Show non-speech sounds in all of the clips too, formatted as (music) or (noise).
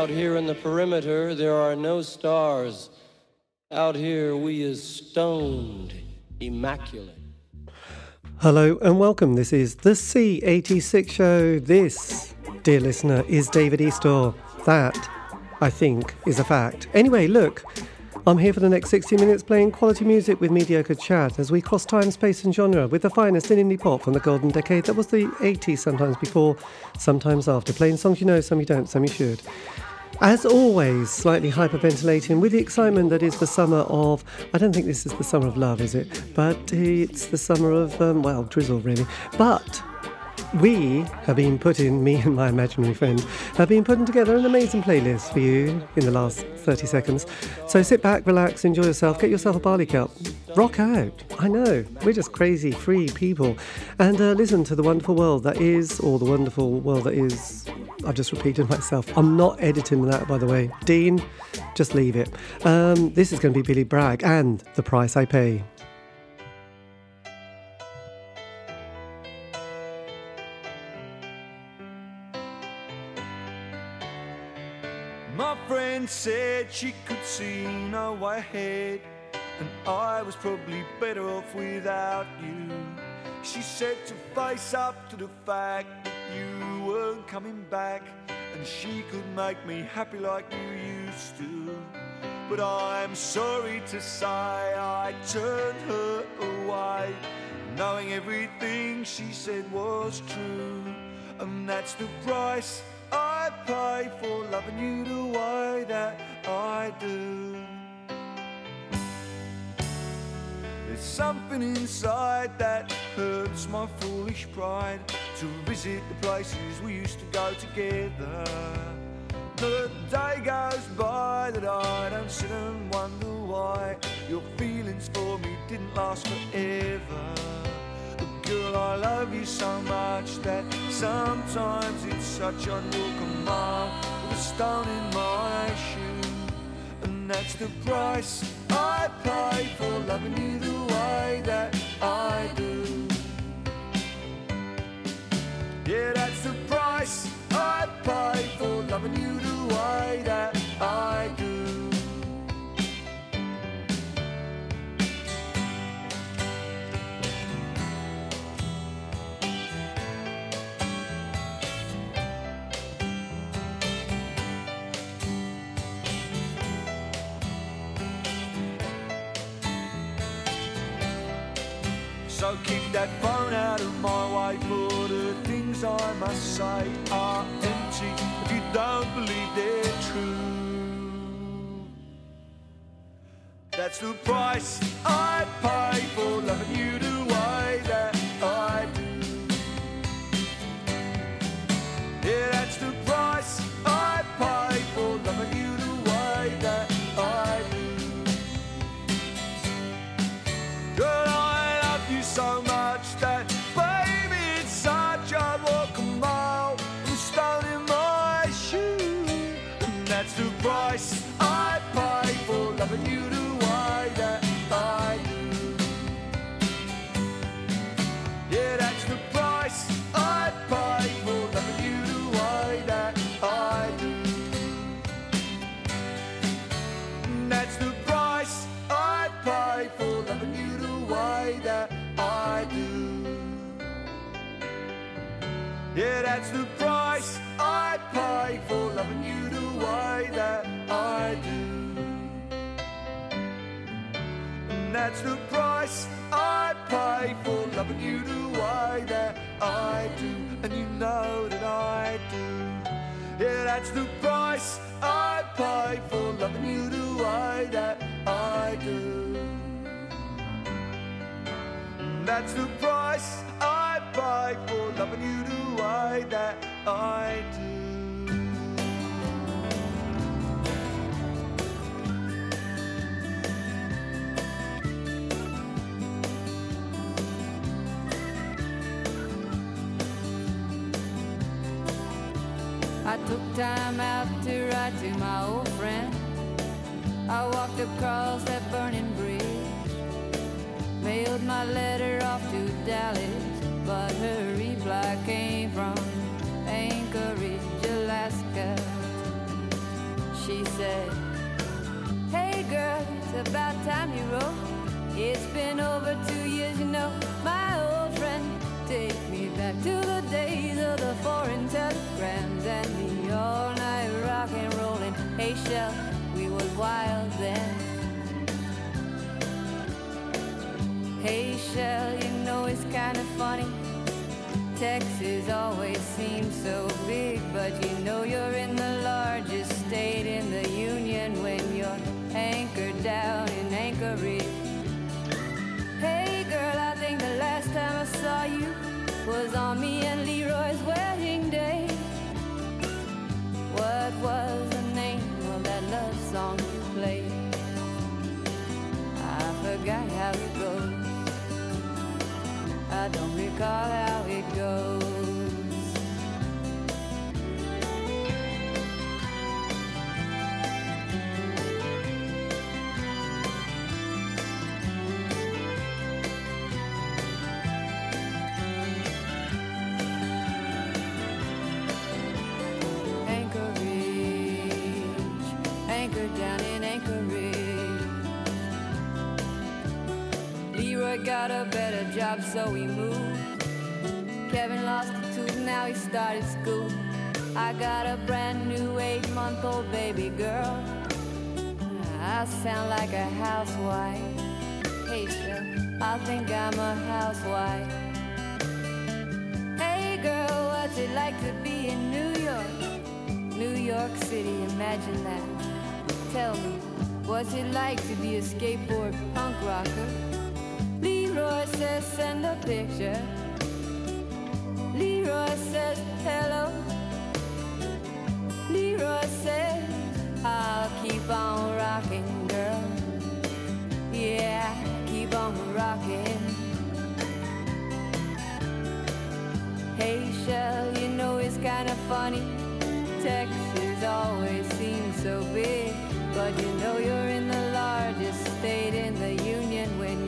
out here in the perimeter, there are no stars. Out here, we is stoned, immaculate. Hello and welcome. This is the C86 show. This, dear listener, is David Eastaugh. That, I think, is a fact. Anyway, look, I'm here for the next 60 minutes playing quality music with mediocre chat as we cross time, space, and genre with the finest in indie pop from the golden decade that was the 80s, sometimes before, sometimes after. Playing songs you know, some you don't, some you should. As always, slightly hyperventilating with the excitement that is the summer of. I don't think this is the summer of love, is it? But it's the summer of, um, well, drizzle, really. But we have been putting, me and my imaginary friend, have been putting together an amazing playlist for you in the last 30 seconds. So sit back, relax, enjoy yourself, get yourself a barley cup, rock out. I know, we're just crazy, free people. And uh, listen to the wonderful world that is, or the wonderful world that is. I've just repeated myself. I'm not editing that, by the way. Dean, just leave it. Um, this is going to be Billy Bragg and The Price I Pay. Said she could see no way ahead, and I was probably better off without you. She said to face up to the fact that you weren't coming back, and she could make me happy like you used to. But I'm sorry to say I turned her away, knowing everything she said was true, and that's the price. I pay for loving you the way that I do. There's something inside that hurts my foolish pride to visit the places we used to go together. The day goes by that I don't sit and wonder why your feelings for me didn't last forever. Girl, I love you so much that sometimes it's such your command with a stone in my shoe. And that's the price I pay for loving you the way that I do. Yeah, that's the price I pay for loving you the way that I do. Keep that phone out of my way for the things I must say are empty if you don't believe they're true. That's the price I pay for loving you the way that time out to write to my old friend. I walked across that burning bridge, mailed my letter off to Dallas, but her reply came from Anchorage, Alaska. she said, Hey girl, it's about time you wrote. It's been over two years, you know, rolling. Recall how it goes. Anchorage, anchored down in Anchorage. Leroy got a better job, so he moved. Kevin lost a tooth, now he started school. I got a brand new eight month old baby girl. I sound like a housewife. Hey, sure, I think I'm a housewife. Hey, girl, what's it like to be in New York? New York City, imagine that. Tell me, what's it like to be a skateboard punk rocker? Leroy says, send a picture. Leroy says, hello. Leroy says, I'll keep on rocking, girl. Yeah, keep on rocking. Hey, Shell, you know it's kinda funny. Texas always seems so big, but you know you're in the largest state in the union when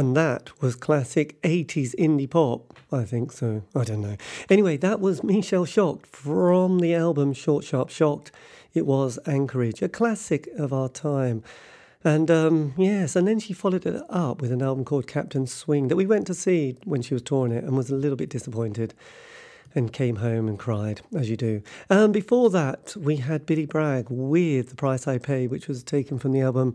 And that was classic 80s indie pop. I think so. I don't know. Anyway, that was Michelle Shocked from the album Short Sharp Shocked. It was Anchorage, a classic of our time. And um, yes, and then she followed it up with an album called Captain Swing that we went to see when she was touring it and was a little bit disappointed and came home and cried, as you do. Um, before that, we had Billy Bragg with The Price I Paid, which was taken from the album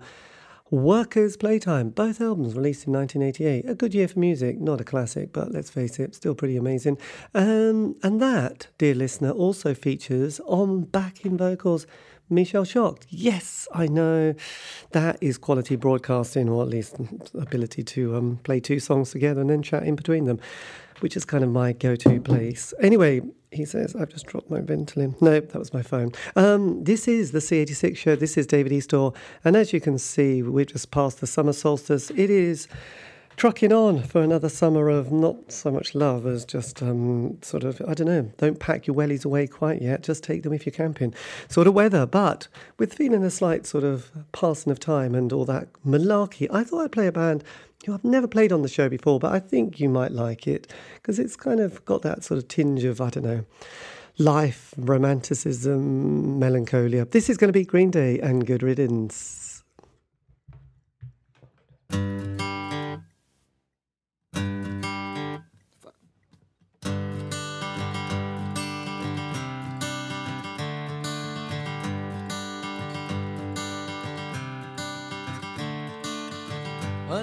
Workers' Playtime, both albums released in 1988. A good year for music, not a classic, but let's face it, still pretty amazing. Um, and that, dear listener, also features on backing vocals Michelle Shocked. Yes, I know that is quality broadcasting, or at least ability to um, play two songs together and then chat in between them, which is kind of my go to place. Anyway, he says, I've just dropped my Ventolin. No, that was my phone. Um, this is the C86 show. This is David Eastaugh. And as you can see, we've just passed the summer solstice. It is trucking on for another summer of not so much love as just um, sort of, I don't know, don't pack your wellies away quite yet. Just take them if you're camping sort of weather. But with feeling a slight sort of passing of time and all that malarkey, I thought I'd play a band who I've never played on the show before, but I think you might like it because it's kind of got that sort of tinge of, I don't know, life, romanticism, melancholia. This is going to be Green Day and Good Riddance.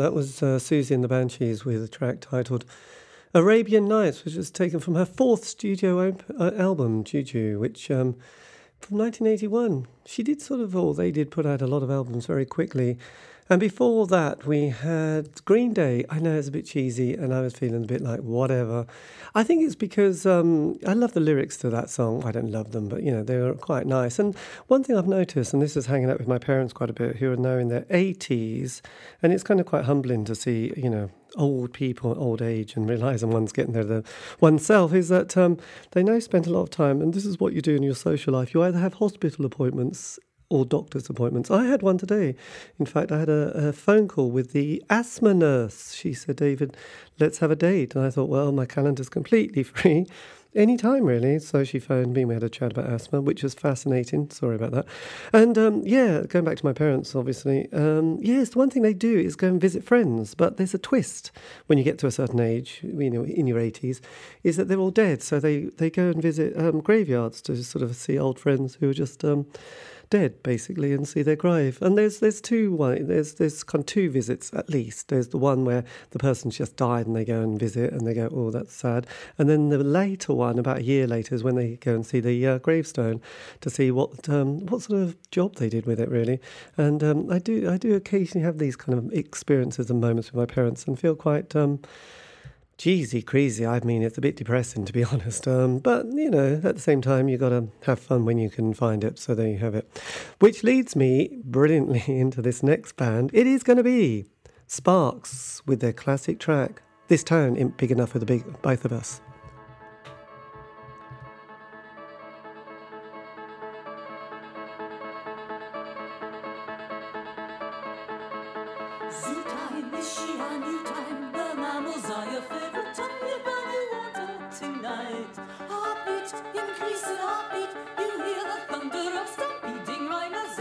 That was uh, Siouxsie and the Banshees with a track titled Arabian Nights, which was taken from her fourth studio op- uh, album, Juju, which um, from 1981. She did sort of, or they did put out a lot of albums very quickly. And before that, we had Green Day. I know it's a bit cheesy, and I was feeling a bit like whatever. I think it's because um, I love the lyrics to that song. I don't love them, but you know they were quite nice. And one thing I've noticed, and this is hanging out with my parents quite a bit, who are now in their 80s, and it's kind of quite humbling to see, you know, old people, old age, and realizing one's getting there to oneself, is that um, they now spend a lot of time, and this is what you do in your social life. You either have hospital appointments or doctor's appointments. I had one today. In fact, I had a, a, phone call with the asthma nurse. She said, David, let's have a date. And I thought, well, my calendar's completely (laughs) free. Any time, really. So she phoned me. We had a chat about asthma, which was fascinating. Sorry about that. And um, yeah, going back to my parents, obviously. Um, yes, the one thing they do is go and visit friends. But there's a twist when you get to a certain age, you know, in your 80s, is that they're all dead. So they, they go and visit um, graveyards to sort of see old friends who are just um, dead basically and see their grave. And there's there's two one there's there's kind of two visits at least. There's the one where the person's just died and they go and visit and they go, oh, that's sad. And then the later one, about a year later, is when they go and see the uh, gravestone to see what um, what sort of job they did with it really. And um, I do I do occasionally have these kind of experiences and moments with my parents and feel quite. Um, Jeezy crazy. I mean, it's a bit depressing to be (laughs) honest. Um, but you know, at the same time, you got to have fun when you can find it. So there you have it. Which leads me brilliantly (laughs) into this next band. It is going to be Sparks with their classic track. This town ain't big enough for the big both of us. Is she a new time? The mammals are your favorite time. Your water tonight. Heartbeat, increasing heartbeat. You hear the thunder of stampeding rhinos,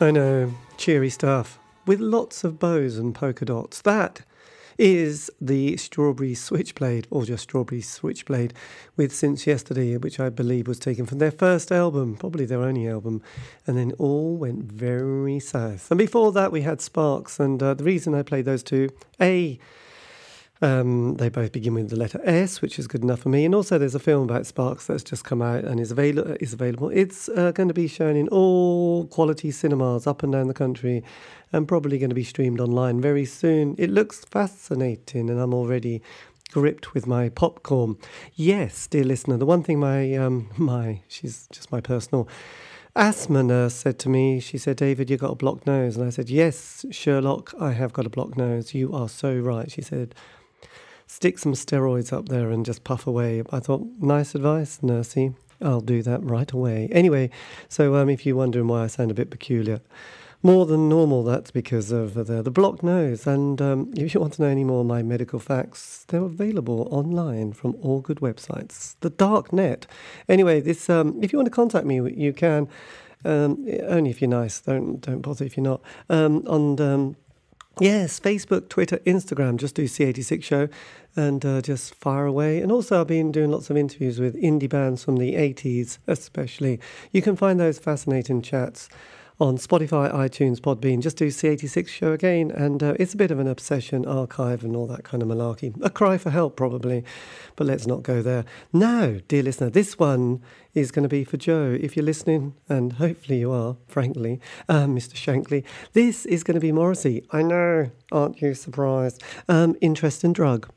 I know, cheery stuff with lots of bows and polka dots. That is the Strawberry Switchblade, or just Strawberry Switchblade, with Since Yesterday, which I believe was taken from their first album, probably their only album, and then all went very south. And before that, we had Sparks, and uh, the reason I played those two, A, um, they both begin with the letter S, which is good enough for me. And also, there's a film about Sparks that's just come out and is, avail- is available. It's uh, going to be shown in all quality cinemas up and down the country and probably going to be streamed online very soon. It looks fascinating, and I'm already gripped with my popcorn. Yes, dear listener, the one thing my um, (laughs) my she's just my personal asthma nurse said to me, she said, David, you got a blocked nose. And I said, Yes, Sherlock, I have got a blocked nose. You are so right. She said, Stick some steroids up there and just puff away. I thought, nice advice, nursey. I'll do that right away. Anyway, so um, if you're wondering why I sound a bit peculiar, more than normal, that's because of the, the blocked nose. And um, if you want to know any more of my medical facts, they're available online from all good websites. The dark net. Anyway, this um, if you want to contact me, you can. Um, only if you're nice. Don't don't bother if you're not. On um, Yes, Facebook, Twitter, Instagram. Just do C86 Show and uh, just fire away. And also, I've been doing lots of interviews with indie bands from the 80s, especially. You can find those fascinating chats on Spotify, iTunes, Podbean. Just do C86 Show again. And uh, it's a bit of an obsession, archive, and all that kind of malarkey. A cry for help, probably. But let's not go there. Now, dear listener, this one is going to be for Joe. If you're listening, and hopefully you are, frankly, um, Mr. Shankly, this is going to be Morrissey. I know, aren't you surprised? Um, Interesting Drug.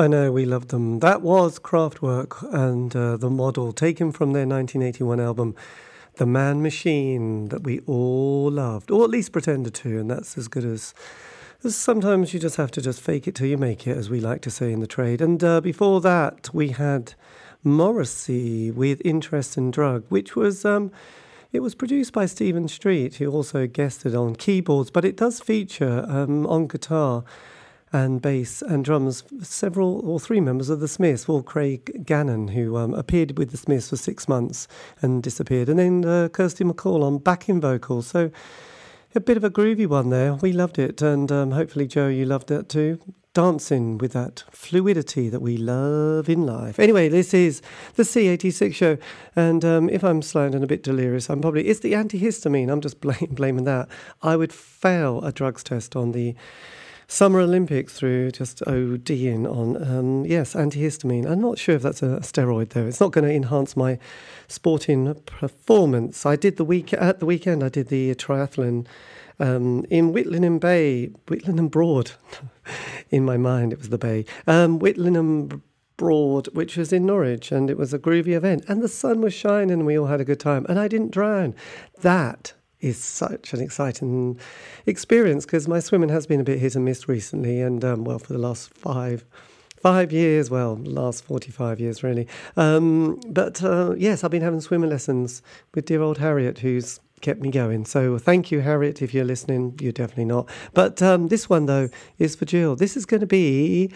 I know, we loved them. That was Kraftwerk and uh, the model taken from their 1981 album, The Man Machine, that we all loved, or at least pretended to, and that's as good as. as Sometimes you just have to just fake it till you make it, as we like to say in the trade. And uh, before that, we had Morrissey with Interesting Drug, which was um, it was produced by Stephen Street, who also guested on keyboards, but it does feature um, on guitar and bass and drums several or three members of the Smiths. Well, Craig Gannon, who um, appeared with the Smiths for six months and disappeared, and then uh, Kirsty MacColl on backing vocals. So a bit of a groovy one there. We loved it, and um, hopefully, Joe, you loved it too. Dancing with that fluidity that we love in life. Anyway, this is the C86 show, and um, if I'm sounding a bit delirious, I'm probably it's the antihistamine. I'm just blame, (laughs) blaming that. I would fail a drugs test on the Summer Olympics through just ODing on, um, yes, antihistamine. I'm not sure if that's a steroid though. It's not going to enhance my sporting performance. I did the week at the weekend. I did the triathlon um, in Whitlingham Bay, Whitlingham Broad. (laughs) in my mind, it was the bay. Um, Broad, which was in Norwich, and it was a groovy event. And the sun was shining, and we all had a good time. And I didn't drown. That is such an exciting experience because my swimming has been a bit hit and miss recently, and um, well, for the last five. Five years, well, last 45 years really. Um, but uh, yes, I've been having swimming lessons with dear old Harriet, who's kept me going. So thank you, Harriet, if you're listening. You're definitely not. But um, this one, though, is for Jill. This is going to be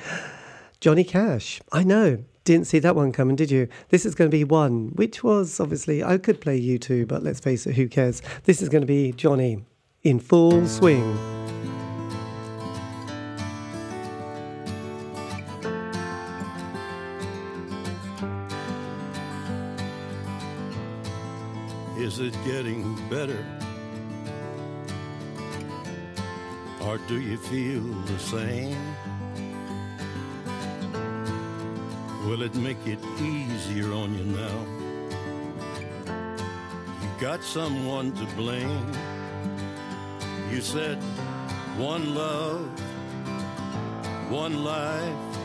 Johnny Cash. I know. Didn't see that one coming, did you? This is going to be one, which was obviously, I could play you two, but let's face it, who cares? This is going to be Johnny in full swing. Is it getting better? Or do you feel the same? Will it make it easier on you now? You got someone to blame. You said one love, one life,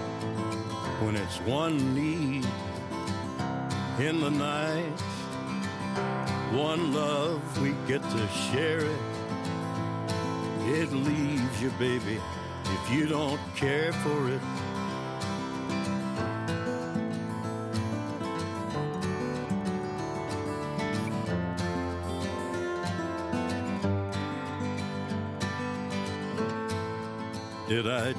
when it's one need in the night. One love, we get to share it. It leaves you, baby, if you don't care for it.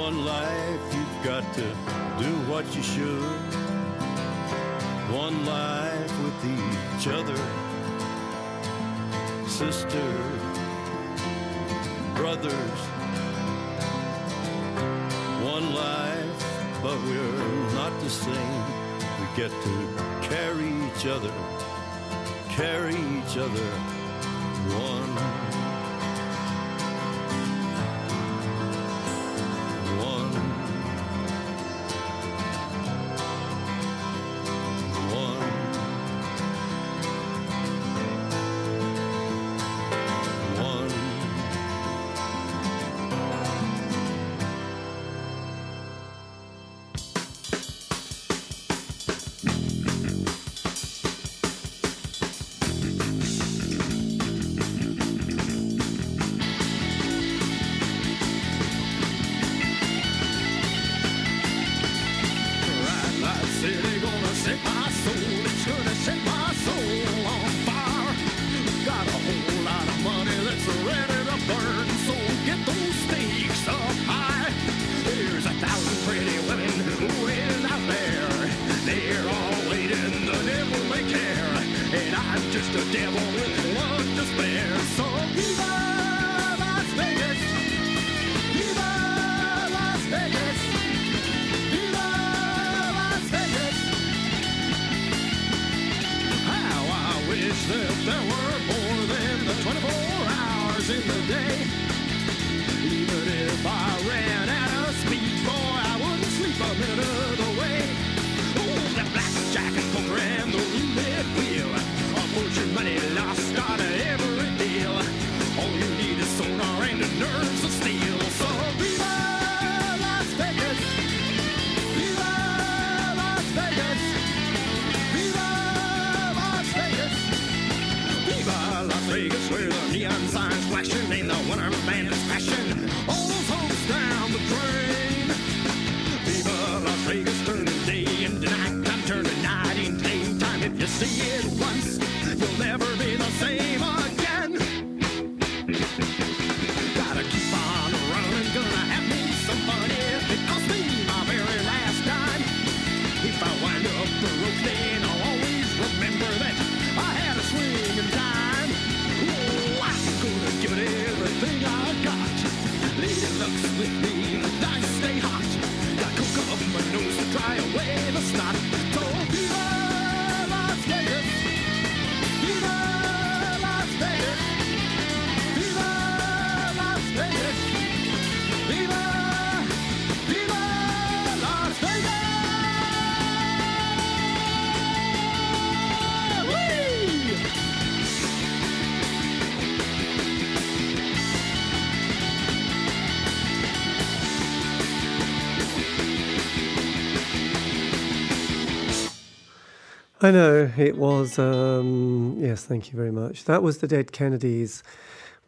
one life. you've got to do what you should. One life with each other, sister, brothers. One life, but we're not the same. We get to carry each other, carry each other. I know it was. Um, yes, thank you very much. That was the Dead Kennedys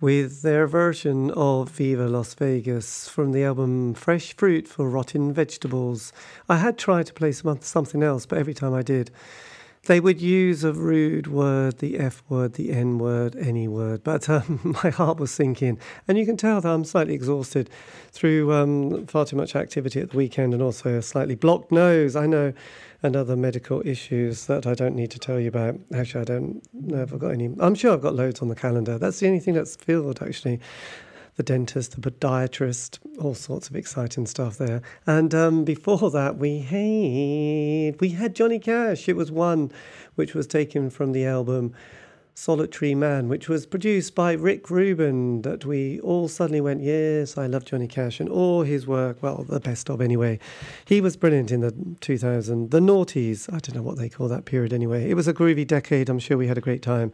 with their version of Viva Las Vegas from the album Fresh Fruit for Rotten Vegetables. I had tried to play some, something else, but every time I did, they would use a rude word, the F word, the N word, any word. But um, (laughs) my heart was sinking. And you can tell that I'm slightly exhausted through um, far too much activity at the weekend and also a slightly blocked nose. I know and other medical issues that I don't need to tell you about. Actually, I don't know if I've got any. I'm sure I've got loads on the calendar. That's the only thing that's filled, actually. The dentist, the podiatrist, all sorts of exciting stuff there. And um, before that, we had we had Johnny Cash. It was one which was taken from the album Solitary Man, which was produced by Rick Rubin, that we all suddenly went, Yes, I love Johnny Cash and all his work. Well, the best of anyway. He was brilliant in the 2000, the noughties. I don't know what they call that period anyway. It was a groovy decade. I'm sure we had a great time.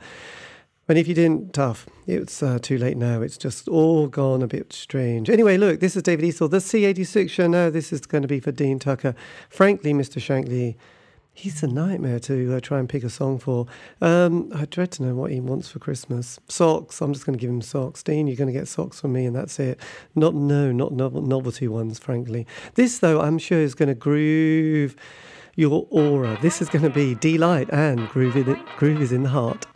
And if you didn't, tough. It's uh, too late now. It's just all gone a bit strange. Anyway, look, this is David Eastaugh, the C86 show now. This is going to be for Dean Tucker. Frankly, Mr. Shankly, he's a nightmare to uh, try and pick a song for. Um, I dread to know what he wants for Christmas. Socks. I'm just going to give him socks. Dean, you're going to get socks from me, and that's it. Not no, not novel, novelty ones, frankly. This though, I'm sure is going to groove your aura. This is going to be Deee-Lite and groove. In, groove is in the heart.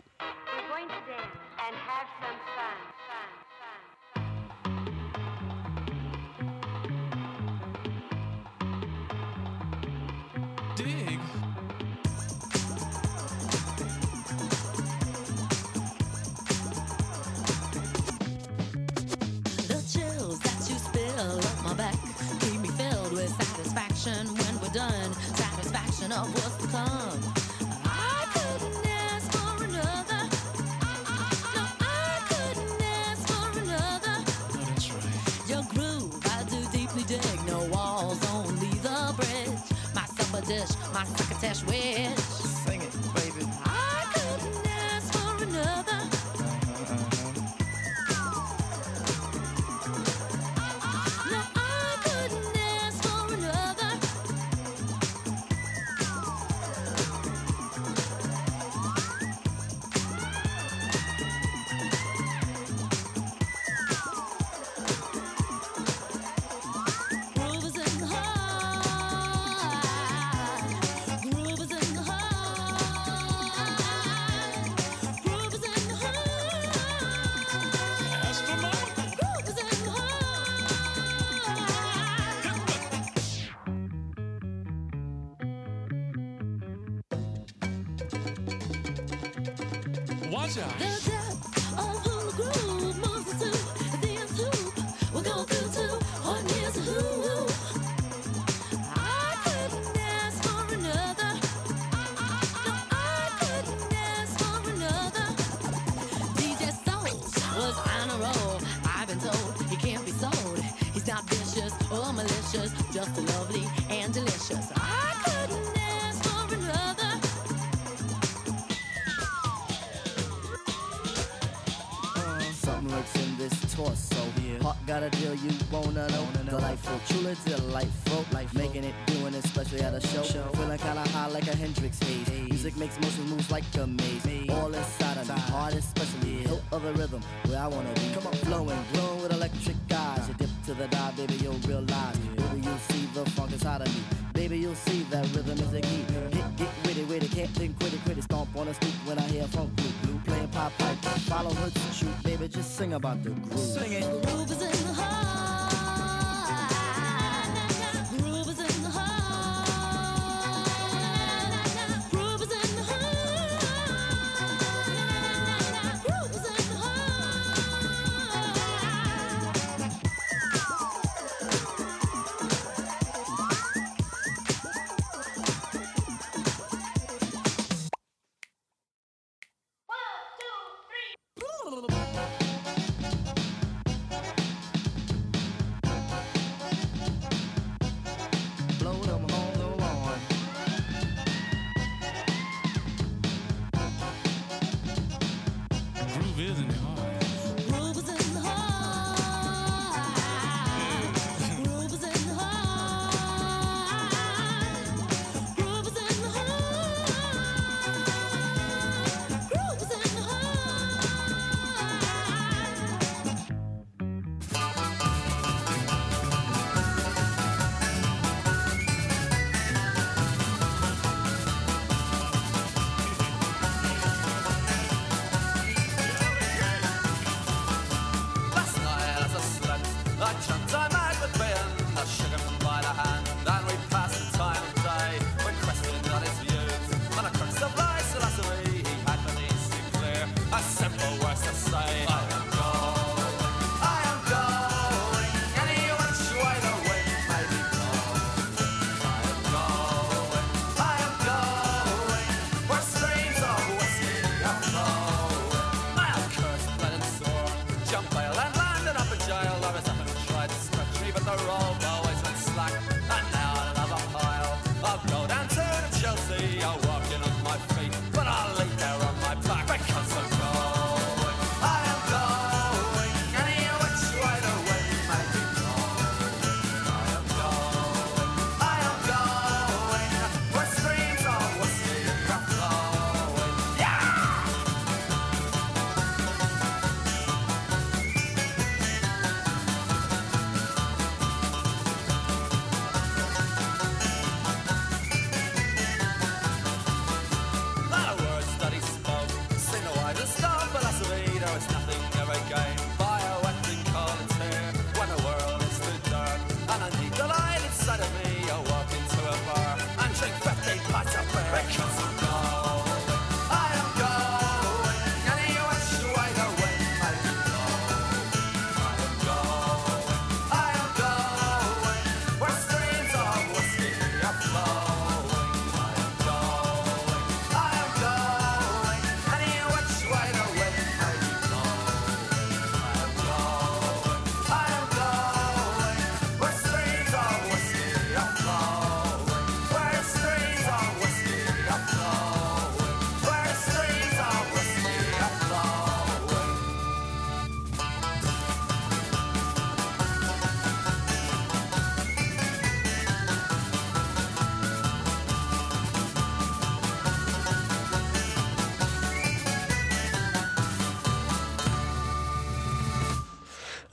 of the rhythm where I wanna be. Come on, flowing, glowing with electric eyes. You dip to the dive, baby, you'll realize. Baby, you'll see the funk inside of me. Baby, you'll see that rhythm is the key. Get, get witty, witty, can't think quit it, it. Stomp on the stoop when I hear funk blue, blue playing pop pipe. Follow her to shoot, baby, just sing about the groove. Sing it. The groove is in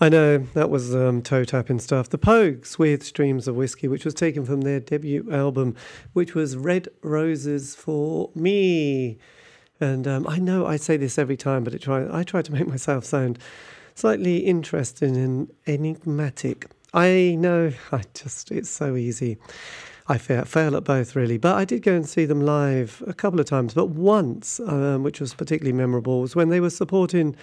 I know that was um, toe tapping stuff. The Pogues with Streams of Whiskey, which was taken from their debut album, which was Red Roses for Me. And um, I know I say this every time, but try, I try to make myself sound slightly interesting and enigmatic. I know, (laughs) I just, it's so easy. I fail, fail at both, really. But I did go and see them live a couple of times. But once, um, which was particularly memorable, was when they were supporting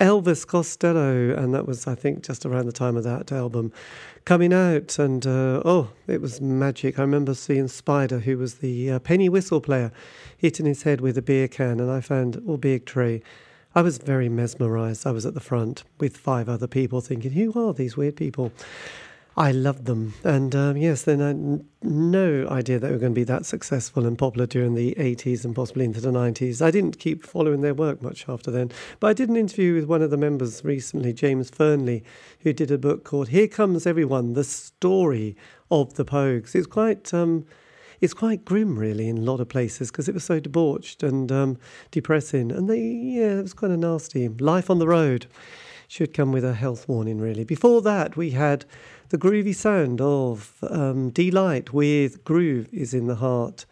Elvis Costello. And that was, I think, just around the time of that album coming out. And uh, oh, it was magic. I remember seeing Spider, who was the uh, penny whistle player, hitting his head with a beer can. And I found, or big tree. I was very mesmerized. I was at the front with five other people thinking, who are these weird people? I loved them. And um, yes, then I had no idea that they were going to be that successful and popular during the 80s and possibly into the 90s. I didn't keep following their work much after then. But I did an interview with one of the members recently, James Fearnley, who did a book called Here Comes Everyone, The Story of the Pogues. It's quite. Um, it's quite grim, really, in a lot of places because it was so debauched and um, depressing. And they, yeah, it was kind of nasty. Life on the road should come with a health warning, really. Before that, we had the groovy sound of um, Deee-Lite with Groove is in the Heart.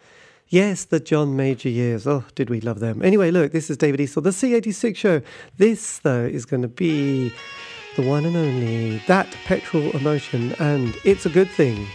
Yes, the John Major years. Oh, did we love them? Anyway, look, this is David Eastaugh, the C86 show. This, though, is going to be the one and only That Petrol Emotion, and it's a good thing.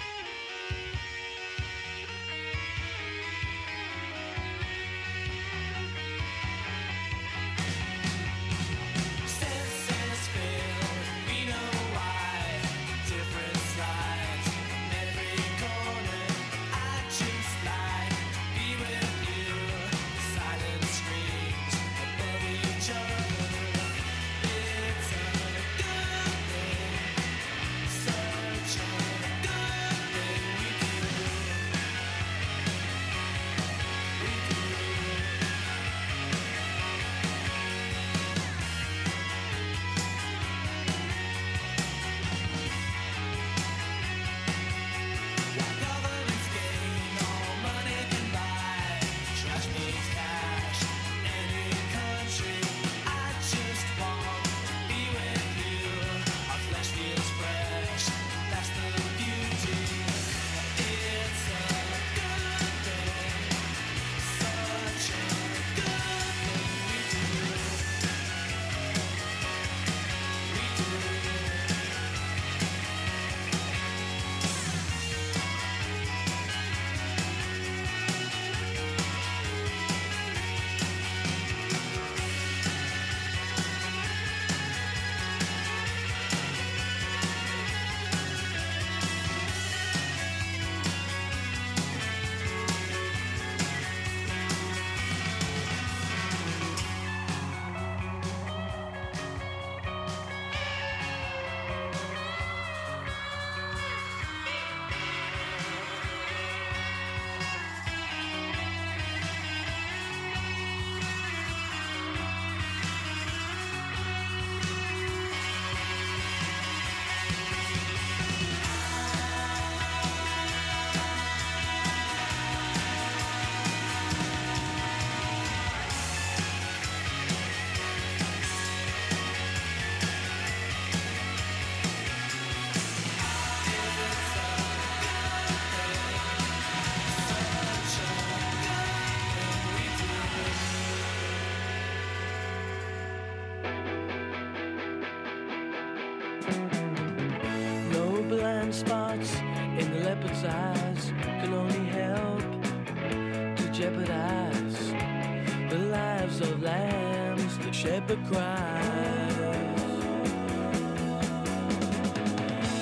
Shepherd cries.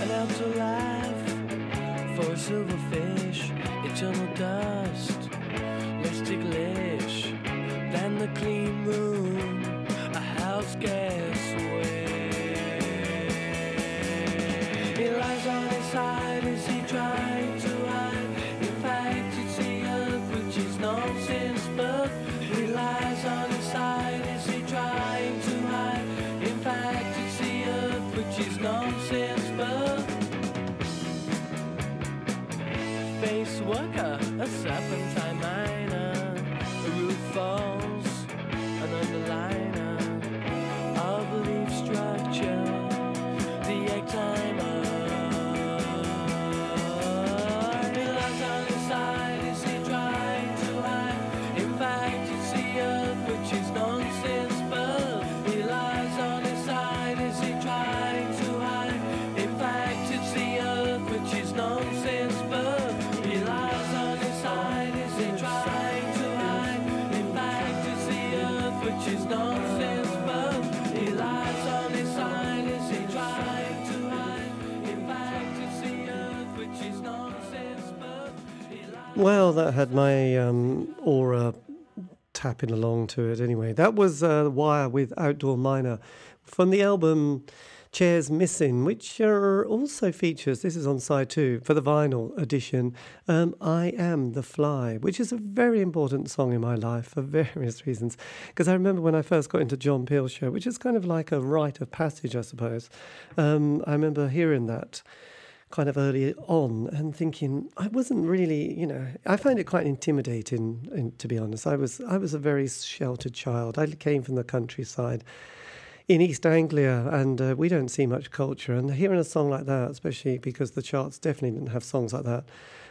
An out to life for a silverfish, eternal dust, that had my um, aura tapping along to it anyway. That was uh, Wire with Outdoor Miner from the album Chairs Missing, which uh, also features, this is on side two, for the vinyl edition, um, I Am the Fly, which is a very important song in my life for (laughs) various reasons. Because I remember when I first got into John Peel show, which is kind of like a rite of passage, I suppose, um, I remember hearing that kind of early on and thinking I wasn't really, you know, I find it quite intimidating. in- to be honest, I was I was a very sheltered child. I came from the countryside in East Anglia, and uh, we don't see much culture. And hearing a song like that, especially because the charts definitely didn't have songs like that.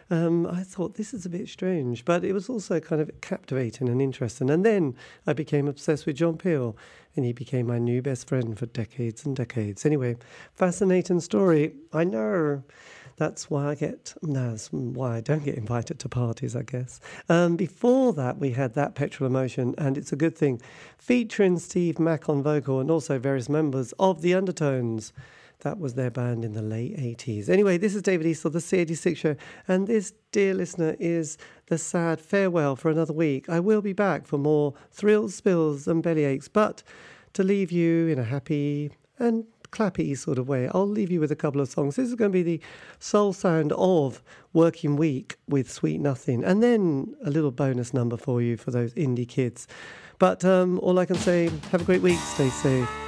Um, I thought this is a bit strange, but it was also kind of captivating and interesting. And then I became obsessed with John Peel, and he became my new best friend for decades and decades. Anyway, fascinating story. I know. That's why I get, that's why I don't get invited to parties, I guess. Um, before that, we had That Petrol Emotion, and it's a good thing, featuring Steve Mack on vocal and also various members of the Undertones. That was their band in the late 80s. Anyway, this is David Eastaugh the C86 show, and this, dear listener, is the sad farewell for another week. I will be back for more thrills, spills, and bellyaches, but to leave you in a happy and clappy sort of way, I'll leave you with a couple of songs. This is going to be the soul sound of Working Week with Sweet Nothing, and then a little bonus number for you for those indie kids. But um, all I can say, have a great week, stay safe.